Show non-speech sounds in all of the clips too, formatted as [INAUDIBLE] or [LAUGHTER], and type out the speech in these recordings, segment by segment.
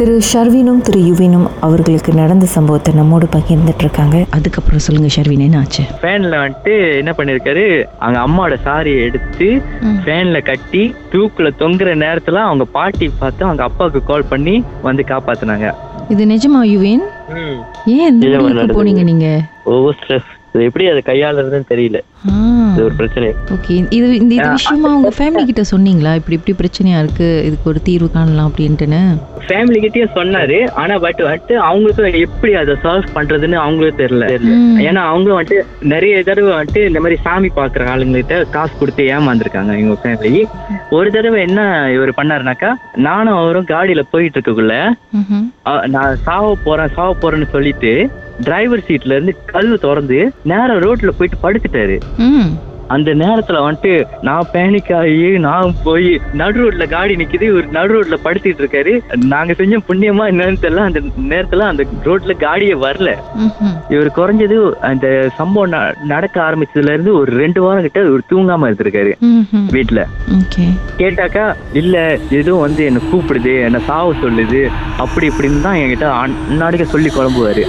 திரு ஷர்வினும் திரு யுவினும் அவர்களுக்கு நடந்த சம்பவத்தை நம்மோடு பகிர்ந்துட்டு இருக்காங்க அதுக்கப்புறம் சொல்லுங்க ஷர்வின் என்ன ஆச்சு ஃபேன்ல வந்துட்டு என்ன பண்ணிருக்காரு? அவங்க அம்மாவோட சாரியை எடுத்து ஃபேன்ல கட்டி தூக்குல தொங்குற நேரத்துல அவங்க பாட்டி பார்த்து அவங்க அப்பாவுக்கு கால் பண்ணி வந்து காப்பாத்துனாங்க. இது நிஜமா யுவின்? ஏன். போனீங்க நீங்க? ஓவர் ஸ்ட்ரெஸ் எப்படி அதை கையாளுறதுன்னு தெரியல. இது ஒரு பிரச்சனை ஓகே. இது இந்த இது விஷயமா உங்க ஃபேமிலி கிட்ட சொன்னீங்களா? இப்படி இப்படி பிரச்சனையா இருக்கு இதுக்கு ஒரு தீர்வு காணலாம் அப்படின்ட்டுன்னு? ஃபேமிலி கிட்டயே சொன்னாரு. ஆனா பட் வந்துட்டு அவங்களுக்கு எப்படி அதை சால்வ் பண்றதுன்னு அவங்களுக்கு தெரியல. ஏன்னா அவங்க வந்துட்டு நிறைய தடவை வந்துட்டு இந்த மாதிரி சாமி பாக்குற ஆளுங்ககிட்ட காசு கொடுத்து ஏமாந்துருக்காங்க எங்க ஃபேமிலி ஒரு தடவை என்ன இவர் பண்ணாருனாக்கா நானும் அவரும் காடியில போயிட்டு இருக்கக்குள்ள. அஹ், நான் சாவ போறேன் சாவ போறேன்னு சொல்லிட்டு டிரைவர் சீட்ல இருந்து கல் திறந்து நேரா ரோட்ல போயிட்டு படுத்துட்டாரு. அந்த நேரத்துல வந்துட்டு நான் பேனிக் ஆகி நான் போய் நடு ரோட்ல காடி நிக்குது இவர் நடு ரோட்ல படுத்திட்டு இருக்காரு. நாங்க செஞ்ச புண்ணியமா என்னன்னு தெரியல. அந்த நேரத்துல அந்த ரோட்ல காடியே வரல. இவர் குறைஞ்சது அந்த சம்பவம் நடக்க ஆரம்பிச்சதுல இருந்து ஒரு ரெண்டு வாரம் கிட்ட இவர் தூங்காம இருந்திருக்காரு. வீட்டுல கேட்டாக்கா இல்ல எதுவும் வந்து என்ன கூப்பிடுது என்ன சாவ சொல்லுது. அப்படி இப்படின்னு தான் என்கிட்ட அன்னாடிக்க சொல்லி குழம்புவாரு.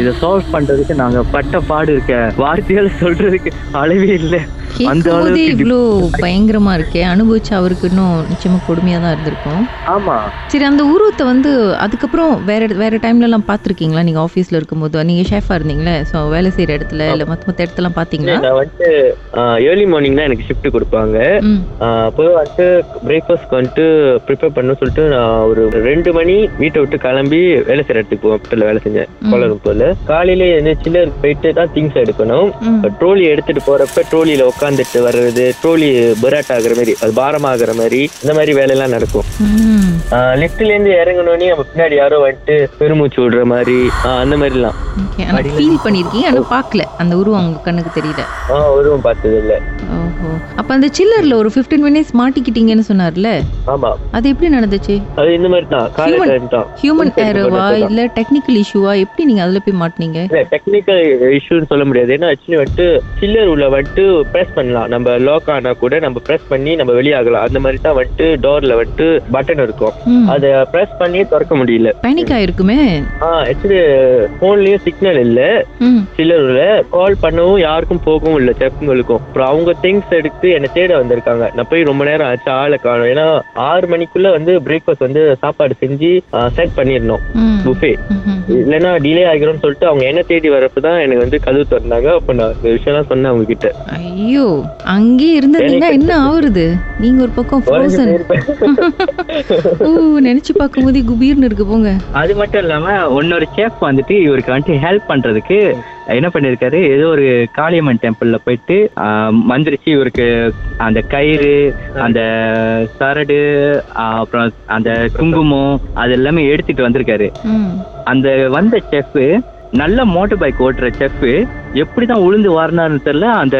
இதை சால்வ் பண்றதுக்கு நாங்க பட்ட பாடு இருக்க வார்த்தையால சொல்றதுக்கு அளவே இல்ல. கேட்கும்போதே இவ்வளோ பயங்கரமா இருக்கே. அனுபவிச்சு அவருக்கு இன்னும் நிச்சயமா கொடுமையா தான் இருந்திருக்கும். ஆமா. சரி அந்த உருவத்தை வந்து அதுக்கப்புறம் வேற வேற டைம்ல எல்லாம் பார்த்துருக்கீங்களா? நீங்க ஆஃபீஸ்ல இருக்கும்போது நீங்க ஷெஃபா இருந்தீங்களே ஸோ வேலை செய்யற இடத்துல இல்ல மத்த மத்த இடத்துலாம் பாத்தீங்களா நான் வந்துட்டு ஏர்லி மார்னிங் தான் எனக்கு ஷிஃப்ட் கொடுப்பாங்க. அப்போ வந்துட்டு பிரேக்ஃபாஸ்ட் வந்துட்டு ப்ரிப்பேர் பண்ண சொல்லிட்டு நான் ஒரு ரெண்டு மணி வீட்டை விட்டு கிளம்பி வேலை செய்யற இடத்துக்கு ஹோட்டல்ல வேலை செஞ்சேன். கோலம்பூர்ல காலையில என்ன சில்லர் போயிட்டு தான் திங்ஸ் எடுக்கணும். ட்ரோலி எடுத்துட்டு போறப்ப ட்ரோலியில உட்காந்துட்டு வர்றது ட்ரோலி பராட் ஆகுற மாதிரி அது பாரமாகிற மாதிரி இந்த மாதிரி வேலையெல்லாம் நடக்கும். ம் லிஃப்ட்ல இருந்து இறங்கணும்னே நம்ம பின்னாடி யாரோ வந்துட்டு பெருமூச்சு விடுற மாதிரி அந்த மாதிரிலாம். ஃபீல் பண்ணிருக்கீங்க? ஆனா பார்க்கல. அந்த உருவம் உங்க கண்ணுக்கு தெரியல. ஆஹ் உருவம் பார்த்தது இல்ல ஓஹோ. அப்ப அந்த சில்லர்ல ஒரு 15 மினிட்ஸ் மாட்டிக்கிட்டீங்கன்னு சொன்னார்ல? ஆமா. அது எப்படி நடந்துச்சு? அது இந்த மாதிரி தான். காலை Human- டைம் தான். ஹியூமன் ஏரோவா இல்ல டெக்னிக்கல் இஷ்யூவா எப்படி நீங்க அதுல போய் மாட்டினீங்க? இல்ல டெக்னிக்கல் இஷ்யூன்னு சொல்ல முடியாது. ஏன்னா ஆக்சுவலி வந்துட்டு சில்லர் உள்ள வந்துட்டு ப்ரெஸ் பண்ணலாம். நம்ம லாக் ஆனா கூட நம்ம ப்ரெஸ் பண்ணி நம்ம வெளியாகலாம். அந்த மாதிரி தான் வந்துட்டு டோர்ல வந்துட்டு பட்டன் இருக்கும். அதை ப்ரெஸ் பண்ணி திறக்க முடியல. பேனிக் ஆயிருக்குமே. ஆக்சுவலி போன்லயும் சிக்னல் இல்ல. உள்ள கால் பண்ணவும் யாருக்கும் போகவும் இல்ல செப்புங்களுக்கும் அப்புறம் அவங்க திங்ஸ் எடுத்து என்னை தேட வந்திருக்காங்க. நான் போய் ரொம்ப நேரம் ஆச்சு ஆளை காணும். ஏன்னா ஆறு மணிக்குள்ள வந்து பிரேக்ஃபாஸ்ட் வந்து சாப்பாடு செஞ்சு செட் பண்ணிடணும். புஃபே. இல்லைன்னா டிலே ஆகிரும்னு சொல்லிட்டு அவங்க என்ன தேடி வரப்பதான் எனக்கு வந்து கதவு திறந்தாங்க. அப்ப நான் இந்த விஷயம்லாம் சொன்னேன் அவங்க கிட்ட ஐயோ அங்கேயே இருந்ததுன்னா என்ன ஆகுறது நீங்க ஒரு பக்கம் ஃப்ரோசன். ஓ [LAUGHS] நினைச்சு பார்க்கும்போதே குபீர்னு இருக்கு போங்க. அது மட்டும் இல்லாம இன்னொரு செஃப் வந்துட்டு இவருக்கு வந்துட்டு ஹெல்ப் பண்றதுக்கு என்ன பண்ணிருக்காரு ஏதோ ஒரு காளியம்மன் டெம்பிள்ல போயிட்டு மந்திரிச்சு இவருக்கு அந்த கயிறு அந்த சரடு அப்புறம் அந்த குங்குமம் அது எல்லாமே எடுத்துட்டு வந்திருக்காரு. அந்த வந்த செஃப் நல்ல மோட்டர் பைக் ஓட்டுற எப்படிதான் உளுந்து வரனாருன்னு தெரியல. அந்த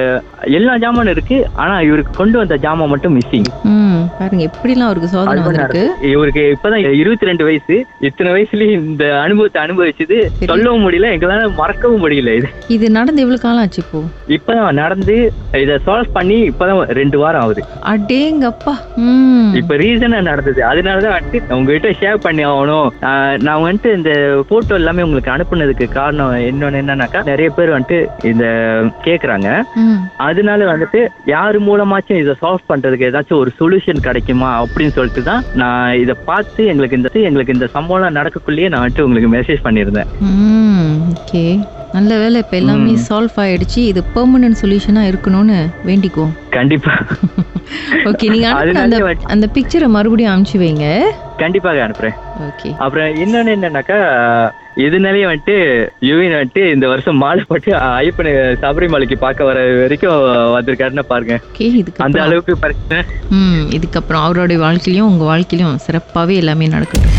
எல்லா ஜாமானும் இருக்கு. ஆனா இவருக்கு கொண்டு வந்த ஜாமான் மட்டும் மிஸ்ஸிங் பாருங்க எப்படிலாம் அவருக்கு சோதனை வந்திருக்கு. இவருக்கு இப்பதான் இருபத்தி ரெண்டு வயசு. இத்தனை வயசுலயும் இந்த அனுபவத்தை அனுபவிச்சது. சொல்லவும் முடியல எங்களால மறக்கவும் முடியல இது. இது நடந்து எவ்வளவு காலம் ஆச்சு இப்போ? இப்பதான் நடந்து இத சால்வ் பண்ணி இப்பதான் ரெண்டு வாரம் ஆகுது. அடேங்கப்பா இப்ப ரீசனா நடந்தது. அதனாலதான் வந்துட்டு உங்ககிட்ட ஷேர் பண்ணி ஆகணும். நான் வந்துட்டு இந்த போட்டோ எல்லாமே உங்களுக்கு அனுப்புனதுக்கு காரணம் இன்னொன்னு என்னன்னாக்கா நிறைய பேர் வந்துட்டு இந்த கேக்குறாங்க. அதனால வந்துட்டு யாரு மூலமாச்சும் இதை சால்வ் பண்றதுக்கு ஏதாச்சும் ஒரு சொல்யூஷன் கிடைக்குமா அப்படின்னு சொல்லிட்டு தான் நான் இதை பார்த்து எங்களுக்கு இந்த எங்களுக்கு இந்த சம்பவம் நடக்கக்குள்ளேயே நான் வந்துட்டு உங்களுக்கு மெசேஜ் பண்ணியிருந்தேன். ஓகே நல்ல வேலை இப்போ எல்லாமே சால்வ் ஆயிடுச்சு. இது பெர்மனன்ட் சொல்யூஷனா இருக்கணும்னு வேண்டிக்கோ. கண்டிப்பா. ஓகே நீங்க அந்த அந்த பிக்சரை மறுபடியும் அனுப்பிச்சு வைங்க. கண்டிப்பாக அனுப்புறேன். ஓகே அப்புறம் இன்னொன்னு என்னன்னாக்கா இதனாலேயே வந்துட்டு யுவின் வந்துட்டு இந்த வருஷம் மாலை போட்டு ஐயப்பனை சபரிமலைக்கு பார்க்க வர வரைக்கும் வந்திருக்காருன்னு பாருங்க. அந்த அளவுக்கு பிரச்சனை. இதுக்கப்புறம் அவருடைய வாழ்க்கையிலும் உங்க வாழ்க்கையிலும் சிறப்பாவே எல்லாமே நடக்கட்டும்.